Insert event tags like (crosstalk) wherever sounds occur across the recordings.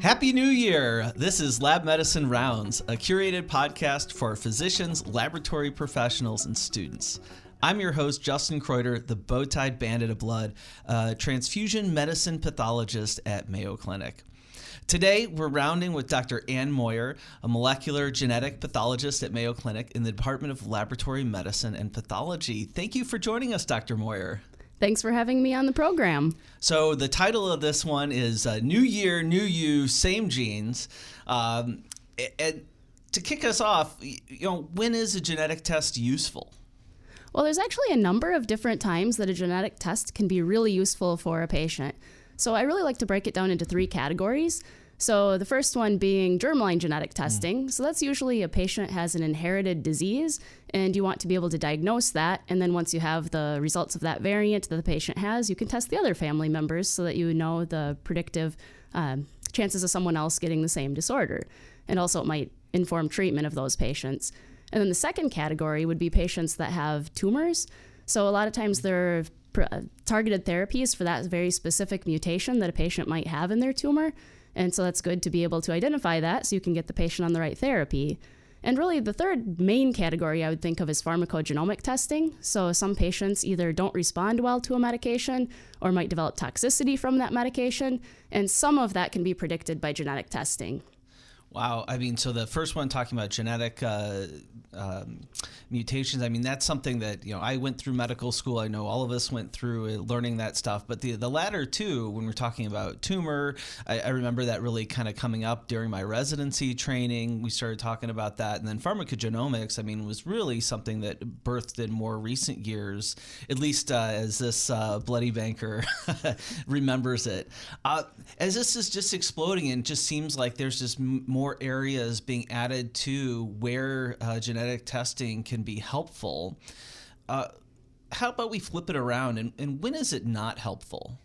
Happy New Year! This is Lab Medicine Rounds, a curated podcast for physicians, laboratory professionals, and students. I'm your host, Justin Kreuter, the bow-tied bandit of blood, transfusion medicine pathologist at Mayo Clinic. Today, we're rounding with Dr. Ann Moyer, a molecular genetic pathologist at Mayo Clinic in the Department of Laboratory Medicine and Pathology. Thank you for joining us, Dr. Moyer. Thanks for having me on the program. So, the title of this one is uh, New Year, New You, Same Genes. Um, and to kick us off, you know, when is a genetic test useful? Well, there's actually a number of different times that a genetic test can be really useful for a patient. So, I really like to break it down into three categories. So, the first one being germline genetic testing. Mm. So, that's usually a patient has an inherited disease and you want to be able to diagnose that. And then, once you have the results of that variant that the patient has, you can test the other family members so that you know the predictive um, chances of someone else getting the same disorder. And also, it might inform treatment of those patients. And then the second category would be patients that have tumors. So, a lot of times, there are uh, targeted therapies for that very specific mutation that a patient might have in their tumor. And so that's good to be able to identify that so you can get the patient on the right therapy. And really, the third main category I would think of is pharmacogenomic testing. So, some patients either don't respond well to a medication or might develop toxicity from that medication, and some of that can be predicted by genetic testing. Wow. I mean, so the first one talking about genetic uh, um, mutations. I mean, that's something that you know I went through medical school. I know all of us went through learning that stuff. But the the latter too, when we're talking about tumor, I, I remember that really kind of coming up during my residency training. We started talking about that, and then pharmacogenomics. I mean, was really something that birthed in more recent years, at least uh, as this uh, bloody banker (laughs) remembers it. Uh, as this is just exploding, and just seems like there's just more areas being added to where uh, genetic genetic testing can be helpful. Uh, how about we flip it around and, and when is it not helpful?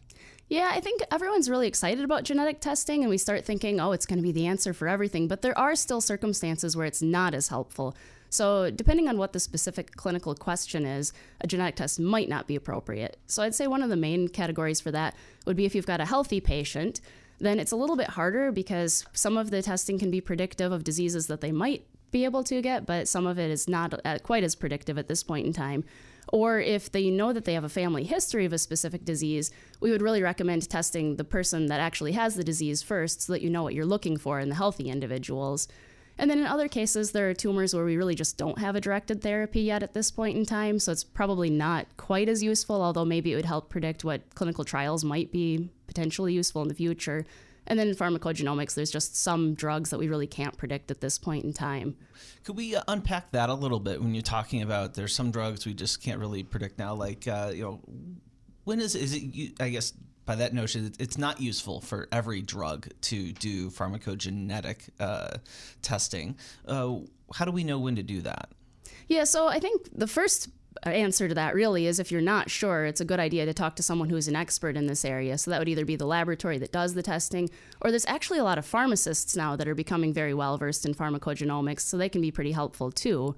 Yeah, I think everyone's really excited about genetic testing, and we start thinking, oh, it's going to be the answer for everything. But there are still circumstances where it's not as helpful. So, depending on what the specific clinical question is, a genetic test might not be appropriate. So, I'd say one of the main categories for that would be if you've got a healthy patient, then it's a little bit harder because some of the testing can be predictive of diseases that they might be able to get, but some of it is not uh, quite as predictive at this point in time. Or if they know that they have a family history of a specific disease, we would really recommend testing the person that actually has the disease first so that you know what you're looking for in the healthy individuals. And then in other cases, there are tumors where we really just don't have a directed therapy yet at this point in time, so it's probably not quite as useful, although maybe it would help predict what clinical trials might be potentially useful in the future. And then in pharmacogenomics, there's just some drugs that we really can't predict at this point in time. Could we uh, unpack that a little bit when you're talking about there's some drugs we just can't really predict now? Like, uh, you know, when is is it? I guess by that notion, it's not useful for every drug to do pharmacogenetic uh, testing. Uh, how do we know when to do that? Yeah, so I think the first answer to that really is if you're not sure, it's a good idea to talk to someone who's an expert in this area. So that would either be the laboratory that does the testing, or there's actually a lot of pharmacists now that are becoming very well versed in pharmacogenomics, so they can be pretty helpful too.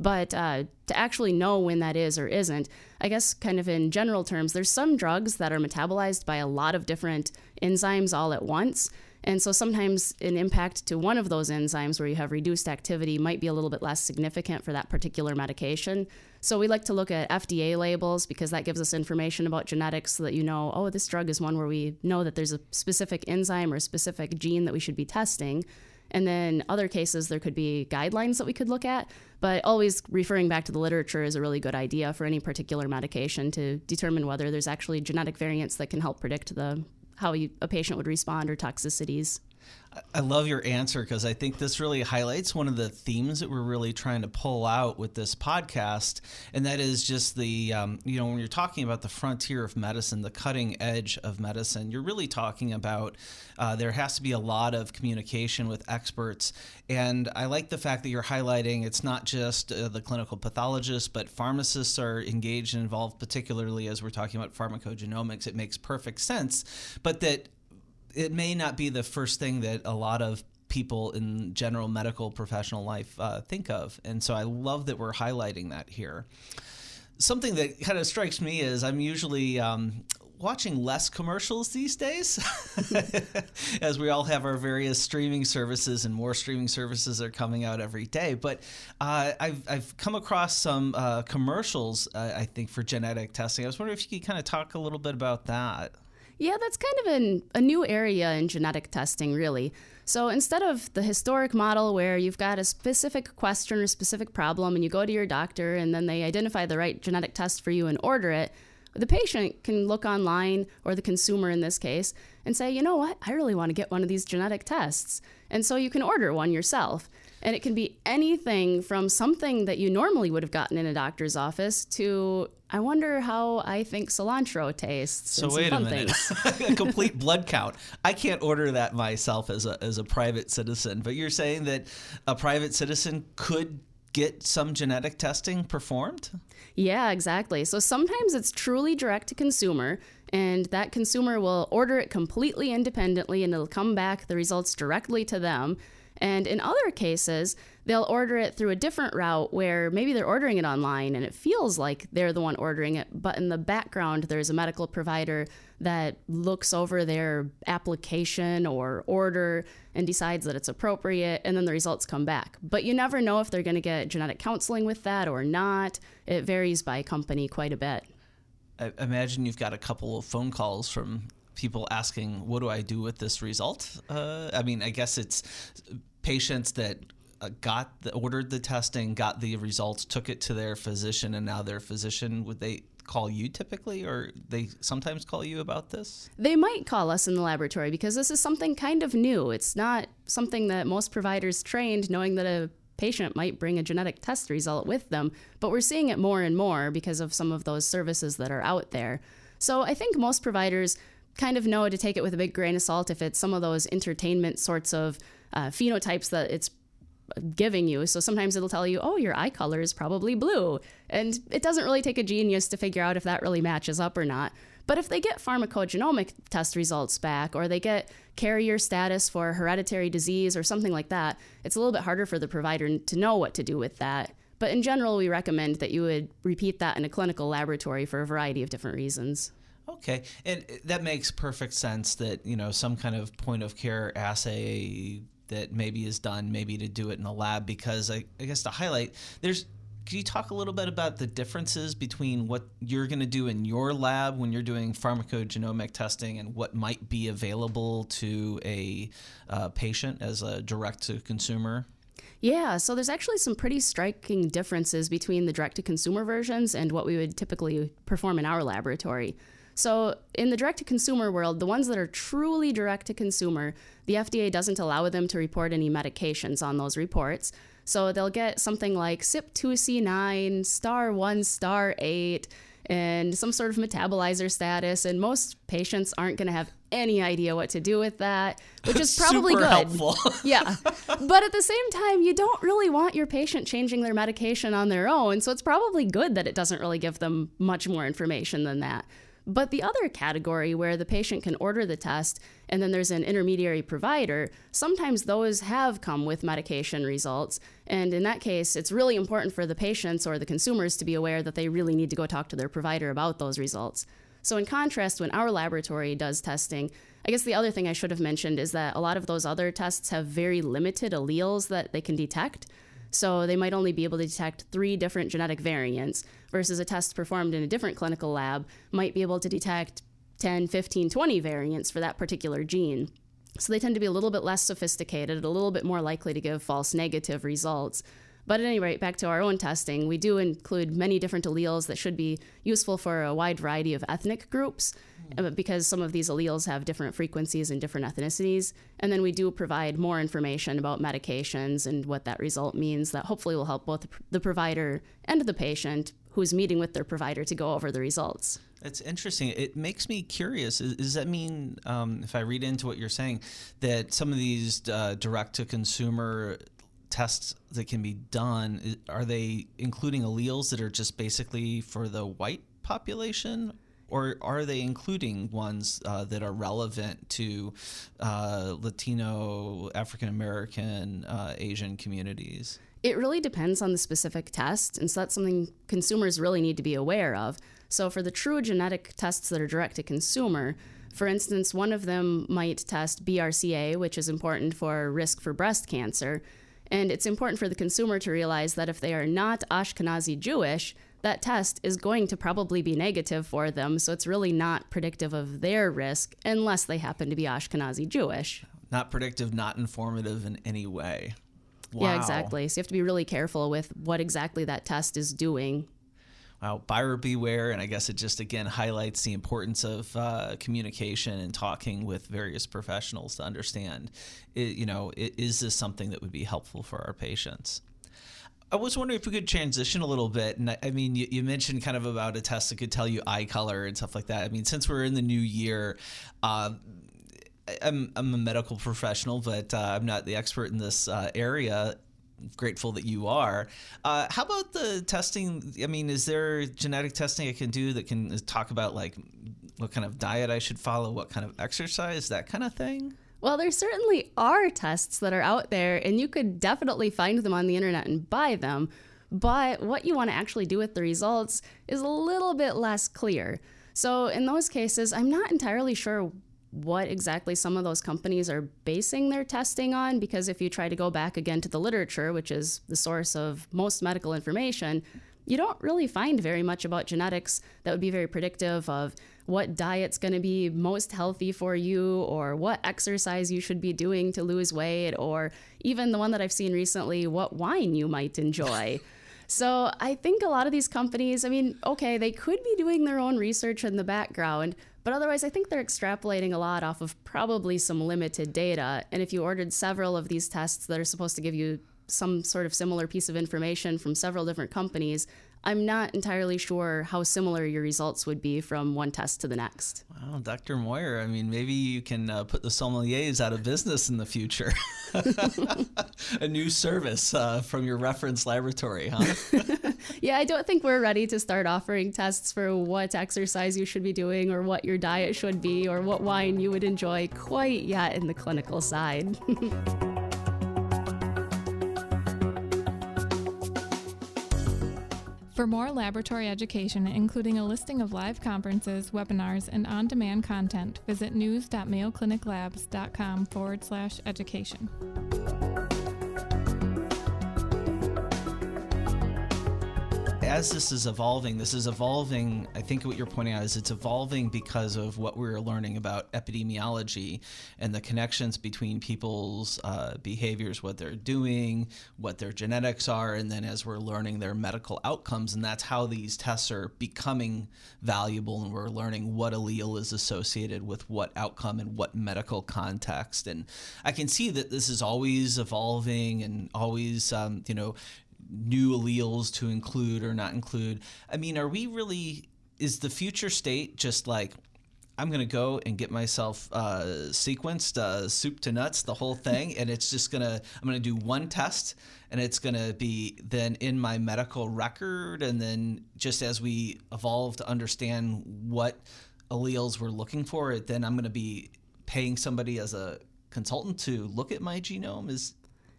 But uh, to actually know when that is or isn't, I guess, kind of in general terms, there's some drugs that are metabolized by a lot of different enzymes all at once. And so sometimes an impact to one of those enzymes where you have reduced activity might be a little bit less significant for that particular medication. So we like to look at FDA labels because that gives us information about genetics so that you know, oh, this drug is one where we know that there's a specific enzyme or a specific gene that we should be testing. And then other cases, there could be guidelines that we could look at, but always referring back to the literature is a really good idea for any particular medication to determine whether there's actually genetic variants that can help predict the how you, a patient would respond or toxicities. I love your answer because I think this really highlights one of the themes that we're really trying to pull out with this podcast, and that is just the um, you know when you're talking about the frontier of medicine, the cutting edge of medicine, you're really talking about uh, there has to be a lot of communication with experts, and I like the fact that you're highlighting it's not just uh, the clinical pathologists, but pharmacists are engaged and involved, particularly as we're talking about pharmacogenomics. It makes perfect sense, but that it may not be the first thing that a lot of people in general medical professional life uh, think of. And so I love that we're highlighting that here. Something that kind of strikes me is I'm usually um, watching less commercials these days, (laughs) as we all have our various streaming services, and more streaming services are coming out every day. But uh, I've, I've come across some uh, commercials, uh, I think, for genetic testing. I was wondering if you could kind of talk a little bit about that. Yeah, that's kind of an, a new area in genetic testing, really. So instead of the historic model where you've got a specific question or specific problem and you go to your doctor and then they identify the right genetic test for you and order it, the patient can look online, or the consumer in this case, and say, you know what, I really want to get one of these genetic tests. And so you can order one yourself. And it can be anything from something that you normally would have gotten in a doctor's office to I wonder how I think cilantro tastes. So wait a minute, (laughs) a complete blood count. I can't order that myself as a as a private citizen, but you're saying that a private citizen could get some genetic testing performed? Yeah, exactly. So sometimes it's truly direct to consumer, and that consumer will order it completely independently and it'll come back the results directly to them. And in other cases, they'll order it through a different route where maybe they're ordering it online and it feels like they're the one ordering it, but in the background, there's a medical provider that looks over their application or order and decides that it's appropriate, and then the results come back. But you never know if they're going to get genetic counseling with that or not. It varies by company quite a bit. I imagine you've got a couple of phone calls from people asking, "What do I do with this result?" Uh, I mean, I guess it's patients that uh, got the, ordered the testing, got the results, took it to their physician, and now their physician would they call you typically, or they sometimes call you about this? They might call us in the laboratory because this is something kind of new. It's not something that most providers trained, knowing that a patient might bring a genetic test result with them, but we're seeing it more and more because of some of those services that are out there. So I think most providers kind of know to take it with a big grain of salt if it's some of those entertainment sorts of uh, phenotypes that it's giving you. So sometimes it'll tell you, oh, your eye color is probably blue. And it doesn't really take a genius to figure out if that really matches up or not. But if they get pharmacogenomic test results back or they get carrier status for hereditary disease or something like that, it's a little bit harder for the provider to know what to do with that. But in general, we recommend that you would repeat that in a clinical laboratory for a variety of different reasons. Okay, and that makes perfect sense that, you know, some kind of point of care assay that maybe is done, maybe to do it in a lab, because I, I guess to highlight, there's can you talk a little bit about the differences between what you're going to do in your lab when you're doing pharmacogenomic testing and what might be available to a uh, patient as a direct to consumer? Yeah, so there's actually some pretty striking differences between the direct to consumer versions and what we would typically perform in our laboratory. So, in the direct to consumer world, the ones that are truly direct to consumer, the FDA doesn't allow them to report any medications on those reports. So, they'll get something like CYP2C9, star 1, star 8, and some sort of metabolizer status. And most patients aren't going to have any idea what to do with that, which is (laughs) probably Super good. Helpful. (laughs) yeah. But at the same time, you don't really want your patient changing their medication on their own. So it's probably good that it doesn't really give them much more information than that. But the other category where the patient can order the test and then there's an intermediary provider, sometimes those have come with medication results. And in that case, it's really important for the patients or the consumers to be aware that they really need to go talk to their provider about those results. So, in contrast, when our laboratory does testing, I guess the other thing I should have mentioned is that a lot of those other tests have very limited alleles that they can detect. So they might only be able to detect three different genetic variants, versus a test performed in a different clinical lab might be able to detect 10, 15, 20 variants for that particular gene. So they tend to be a little bit less sophisticated, a little bit more likely to give false negative results. But at any rate, back to our own testing, we do include many different alleles that should be useful for a wide variety of ethnic groups. Because some of these alleles have different frequencies and different ethnicities. And then we do provide more information about medications and what that result means that hopefully will help both the provider and the patient who's meeting with their provider to go over the results. It's interesting. It makes me curious. Does that mean, um, if I read into what you're saying, that some of these uh, direct to consumer tests that can be done are they including alleles that are just basically for the white population or are they including ones uh, that are relevant to uh, Latino, African American, uh, Asian communities? It really depends on the specific test, and so that's something consumers really need to be aware of. So, for the true genetic tests that are direct to consumer, for instance, one of them might test BRCA, which is important for risk for breast cancer. And it's important for the consumer to realize that if they are not Ashkenazi Jewish, that test is going to probably be negative for them. So it's really not predictive of their risk unless they happen to be Ashkenazi Jewish. Not predictive, not informative in any way. Wow. Yeah, exactly. So you have to be really careful with what exactly that test is doing. Wow, buyer beware. And I guess it just again highlights the importance of uh, communication and talking with various professionals to understand, it, you know, it, is this something that would be helpful for our patients? I was wondering if we could transition a little bit. And I, I mean, you, you, mentioned kind of about a test that could tell you eye color and stuff like that. I mean, since we're in the new year, uh, I'm, I'm a medical professional, but uh, I'm not the expert in this uh, area. Grateful that you are. Uh, how about the testing? I mean, is there genetic testing I can do that can talk about like what kind of diet I should follow, what kind of exercise, that kind of thing? Well, there certainly are tests that are out there, and you could definitely find them on the internet and buy them. But what you want to actually do with the results is a little bit less clear. So, in those cases, I'm not entirely sure what exactly some of those companies are basing their testing on because if you try to go back again to the literature, which is the source of most medical information, you don't really find very much about genetics that would be very predictive of what diet's going to be most healthy for you or what exercise you should be doing to lose weight or even the one that I've seen recently, what wine you might enjoy. (laughs) So I think a lot of these companies, I mean, okay, they could be doing their own research in the background, but otherwise, I think they're extrapolating a lot off of probably some limited data. And if you ordered several of these tests that are supposed to give you some sort of similar piece of information from several different companies, I'm not entirely sure how similar your results would be from one test to the next. Wow, Dr. Moyer, I mean, maybe you can uh, put the sommeliers out of business in the future. (laughs) a new service uh, from your reference laboratory, huh? (laughs) (laughs) yeah, I don't think we're ready to start offering tests for what exercise you should be doing or what your diet should be or what wine you would enjoy quite yet in the clinical side. For more laboratory education, including a listing of live conferences, webinars, and on demand content, visit news.mayocliniclabs.com forward slash education. As this is evolving, this is evolving. I think what you're pointing out is it's evolving because of what we're learning about epidemiology and the connections between people's uh, behaviors, what they're doing, what their genetics are, and then as we're learning their medical outcomes. And that's how these tests are becoming valuable. And we're learning what allele is associated with what outcome and what medical context. And I can see that this is always evolving and always, um, you know, new alleles to include or not include. I mean, are we really? Is the future state just like I'm gonna go and get myself uh, sequenced, uh, soup to nuts, the whole thing, and it's just gonna I'm gonna do one test, and it's gonna be then in my medical record, and then just as we evolve to understand what alleles we're looking for, it then I'm gonna be paying somebody as a consultant to look at my genome. Is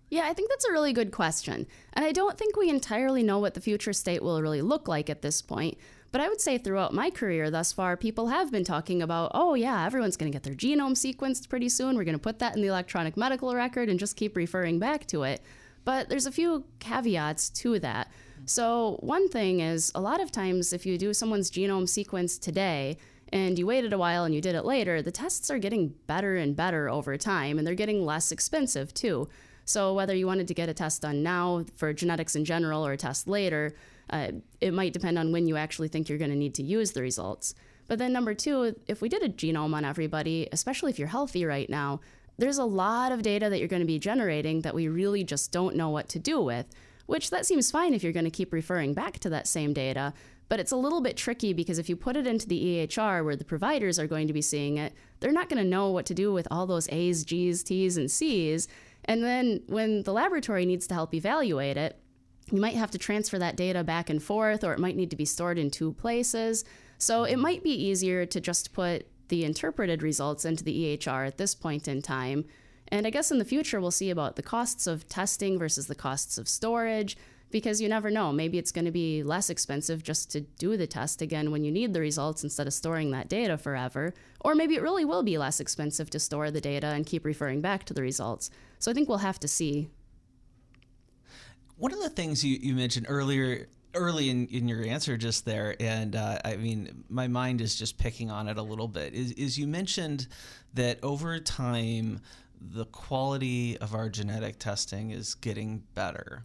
yeah, I think that's a really good question. And I don't think we entirely know what the future state will really look like at this point. But I would say throughout my career thus far, people have been talking about, oh, yeah, everyone's going to get their genome sequenced pretty soon. We're going to put that in the electronic medical record and just keep referring back to it. But there's a few caveats to that. So, one thing is a lot of times if you do someone's genome sequence today, and you waited a while and you did it later, the tests are getting better and better over time and they're getting less expensive too. So whether you wanted to get a test done now for genetics in general or a test later, uh, it might depend on when you actually think you're going to need to use the results. But then number two, if we did a genome on everybody, especially if you're healthy right now, there's a lot of data that you're going to be generating that we really just don't know what to do with. Which that seems fine if you're going to keep referring back to that same data, but it's a little bit tricky because if you put it into the EHR where the providers are going to be seeing it, they're not going to know what to do with all those A's, G's, T's, and C's. And then when the laboratory needs to help evaluate it, you might have to transfer that data back and forth, or it might need to be stored in two places. So it might be easier to just put the interpreted results into the EHR at this point in time. And I guess in the future, we'll see about the costs of testing versus the costs of storage because you never know. Maybe it's going to be less expensive just to do the test again when you need the results instead of storing that data forever. Or maybe it really will be less expensive to store the data and keep referring back to the results. So I think we'll have to see. One of the things you, you mentioned earlier early in, in your answer just there and uh, i mean my mind is just picking on it a little bit is, is you mentioned that over time the quality of our genetic testing is getting better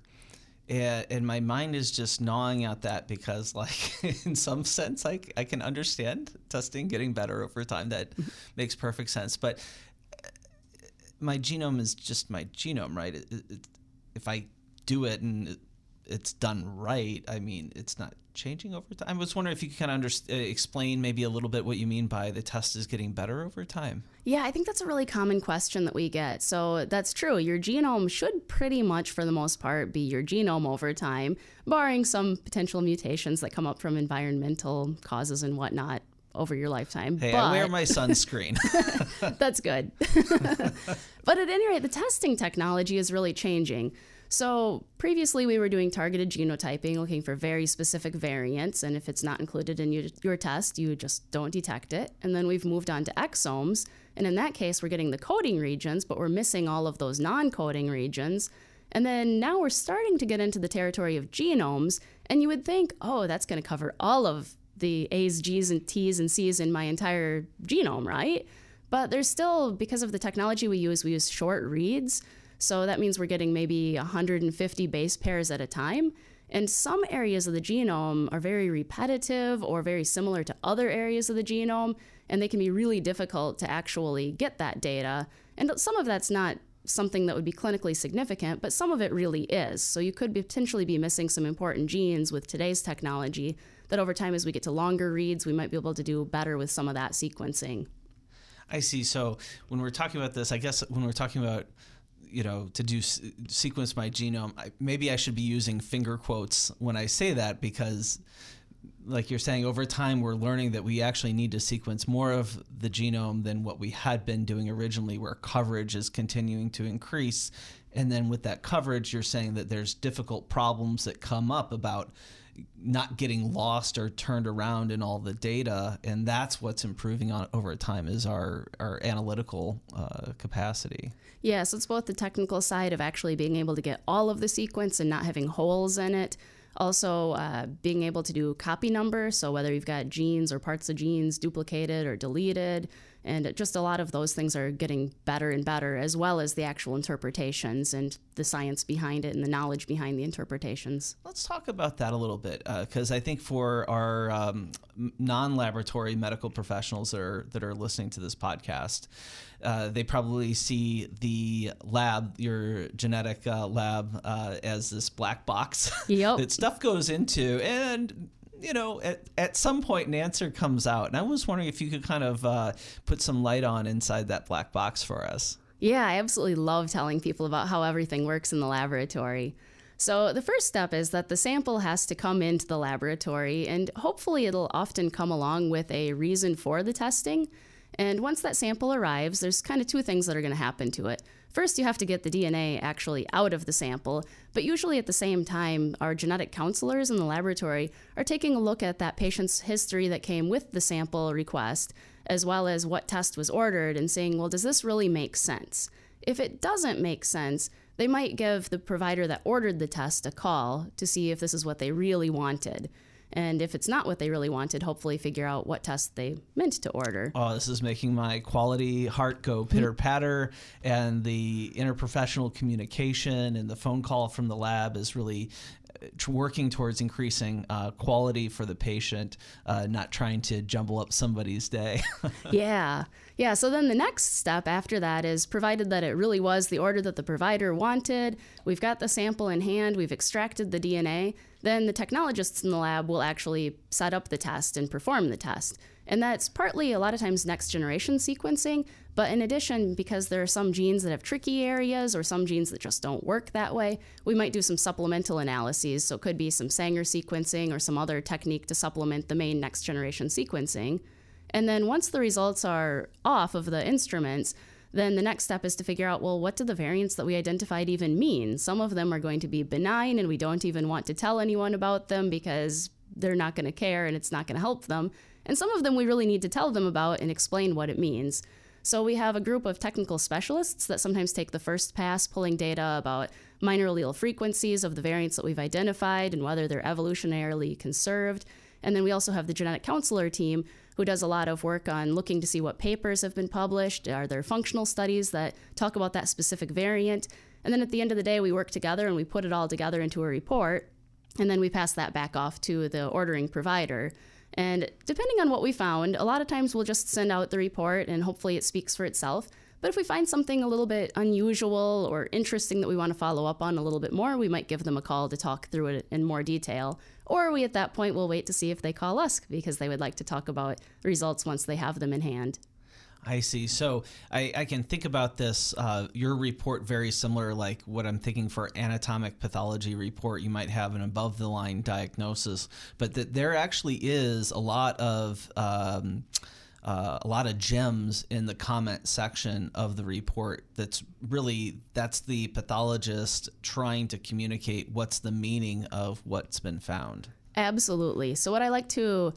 and, and my mind is just gnawing at that because like (laughs) in some sense I, I can understand testing getting better over time. That mm-hmm. makes perfect sense. But uh, my genome is just my genome right? It, it, if i do it and it's done right, I mean, it's not changing over time. I was wondering if you could kind of under, uh, explain maybe a little bit what you mean by the test is getting better over time. Yeah, I think that's a really common question that we get. So that's true. Your genome should pretty much, for the most part, be your genome over time, barring some potential mutations that come up from environmental causes and whatnot over your lifetime. Hey, but... I wear my (laughs) sunscreen. That's good. (laughs) but at any rate, the testing technology is really changing. So previously, we were doing targeted genotyping, looking for very specific variants, and if it's not included in your, your test, you just don't detect it. And then we've moved on to exomes, and in that case, we're getting the coding regions, but we're missing all of those non coding regions. And then now we're starting to get into the territory of genomes, and you would think, oh, that's going to cover all of the A's, G's, and T's and C's in my entire genome, right? But there's still, because of the technology we use, we use short reads. So that means we're getting maybe 150 base pairs at a time. And some areas of the genome are very repetitive or very similar to other areas of the genome, and they can be really difficult to actually get that data. And some of that's not something that would be clinically significant, but some of it really is. So you could potentially be missing some important genes with today's technology that over time, as we get to longer reads, we might be able to do better with some of that sequencing. I see. So when we're talking about this, I guess when we're talking about you know, to do sequence my genome, I, maybe I should be using finger quotes when I say that because, like you're saying, over time we're learning that we actually need to sequence more of the genome than what we had been doing originally, where coverage is continuing to increase. And then with that coverage, you're saying that there's difficult problems that come up about not getting lost or turned around in all the data and that's what's improving on over time is our our analytical uh, capacity. Yeah so it's both the technical side of actually being able to get all of the sequence and not having holes in it. Also uh, being able to do copy number so whether you've got genes or parts of genes duplicated or deleted and just a lot of those things are getting better and better, as well as the actual interpretations and the science behind it and the knowledge behind the interpretations. Let's talk about that a little bit, because uh, I think for our um, non-laboratory medical professionals that are that are listening to this podcast, uh, they probably see the lab, your genetic uh, lab, uh, as this black box yep. (laughs) that stuff goes into, and you know, at, at some point an answer comes out. And I was wondering if you could kind of uh, put some light on inside that black box for us. Yeah, I absolutely love telling people about how everything works in the laboratory. So, the first step is that the sample has to come into the laboratory, and hopefully, it'll often come along with a reason for the testing. And once that sample arrives, there's kind of two things that are going to happen to it. First, you have to get the DNA actually out of the sample, but usually at the same time, our genetic counselors in the laboratory are taking a look at that patient's history that came with the sample request, as well as what test was ordered, and saying, well, does this really make sense? If it doesn't make sense, they might give the provider that ordered the test a call to see if this is what they really wanted. And if it's not what they really wanted, hopefully figure out what test they meant to order. Oh, this is making my quality heart go pitter mm-hmm. patter. and the interprofessional communication and the phone call from the lab is really working towards increasing uh, quality for the patient, uh, not trying to jumble up somebody's day. (laughs) yeah. Yeah. So then the next step after that is provided that it really was the order that the provider wanted, we've got the sample in hand, we've extracted the DNA, then the technologists in the lab will actually set up the test and perform the test. And that's partly a lot of times next generation sequencing, but in addition, because there are some genes that have tricky areas or some genes that just don't work that way, we might do some supplemental analyses. So it could be some Sanger sequencing or some other technique to supplement the main next generation sequencing. And then once the results are off of the instruments, then the next step is to figure out well, what do the variants that we identified even mean? Some of them are going to be benign and we don't even want to tell anyone about them because they're not going to care and it's not going to help them. And some of them we really need to tell them about and explain what it means. So we have a group of technical specialists that sometimes take the first pass pulling data about minor allele frequencies of the variants that we've identified and whether they're evolutionarily conserved. And then we also have the genetic counselor team who does a lot of work on looking to see what papers have been published. Are there functional studies that talk about that specific variant? And then at the end of the day, we work together and we put it all together into a report. And then we pass that back off to the ordering provider. And depending on what we found, a lot of times we'll just send out the report and hopefully it speaks for itself. But if we find something a little bit unusual or interesting that we want to follow up on a little bit more, we might give them a call to talk through it in more detail. Or we, at that point, will wait to see if they call us because they would like to talk about results once they have them in hand. I see. So I, I can think about this, uh, your report very similar, like what I'm thinking for anatomic pathology report. You might have an above the line diagnosis, but that there actually is a lot of. Um, uh, a lot of gems in the comment section of the report that's really that's the pathologist trying to communicate what's the meaning of what's been found absolutely so what i like to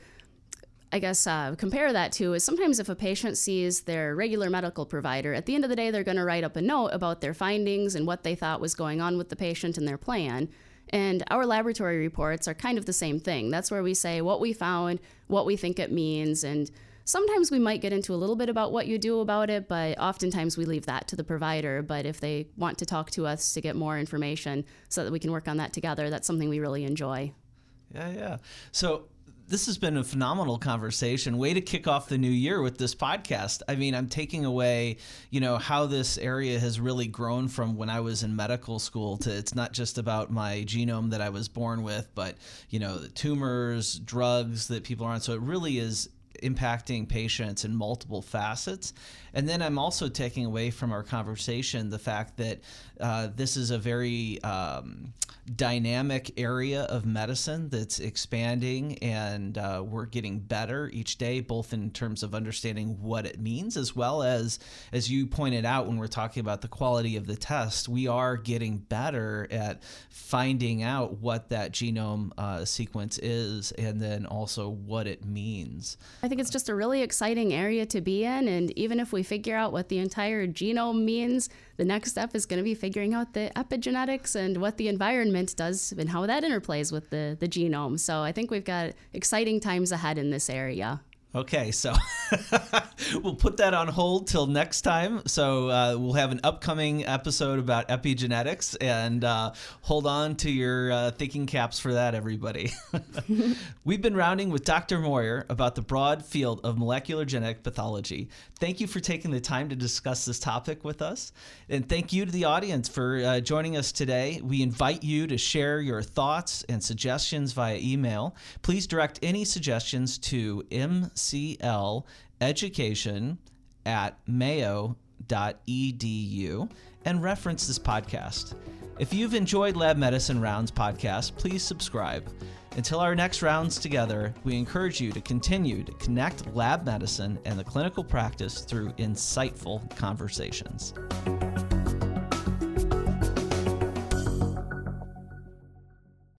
I guess uh, compare that to is sometimes if a patient sees their regular medical provider, at the end of the day, they're going to write up a note about their findings and what they thought was going on with the patient and their plan. And our laboratory reports are kind of the same thing. That's where we say what we found, what we think it means, and sometimes we might get into a little bit about what you do about it, but oftentimes we leave that to the provider. But if they want to talk to us to get more information so that we can work on that together, that's something we really enjoy. Yeah, yeah. So this has been a phenomenal conversation. Way to kick off the new year with this podcast. I mean, I'm taking away, you know, how this area has really grown from when I was in medical school to it's not just about my genome that I was born with, but, you know, the tumors, drugs that people are on. So it really is impacting patients in multiple facets. And then I'm also taking away from our conversation the fact that uh, this is a very um, dynamic area of medicine that's expanding, and uh, we're getting better each day, both in terms of understanding what it means, as well as, as you pointed out when we're talking about the quality of the test, we are getting better at finding out what that genome uh, sequence is and then also what it means. I think it's just a really exciting area to be in, and even if we figure out what the entire genome means, the next step is going to be figuring out the epigenetics and what the environment does and how that interplays with the, the genome. So I think we've got exciting times ahead in this area. Okay, so (laughs) we'll put that on hold till next time. So uh, we'll have an upcoming episode about epigenetics, and uh, hold on to your uh, thinking caps for that, everybody. (laughs) We've been rounding with Dr. Moyer about the broad field of molecular genetic pathology. Thank you for taking the time to discuss this topic with us, and thank you to the audience for uh, joining us today. We invite you to share your thoughts and suggestions via email. Please direct any suggestions to MC MCL education at mayo.edu and reference this podcast. If you've enjoyed Lab Medicine Rounds podcast, please subscribe. Until our next rounds together, we encourage you to continue to connect lab medicine and the clinical practice through insightful conversations.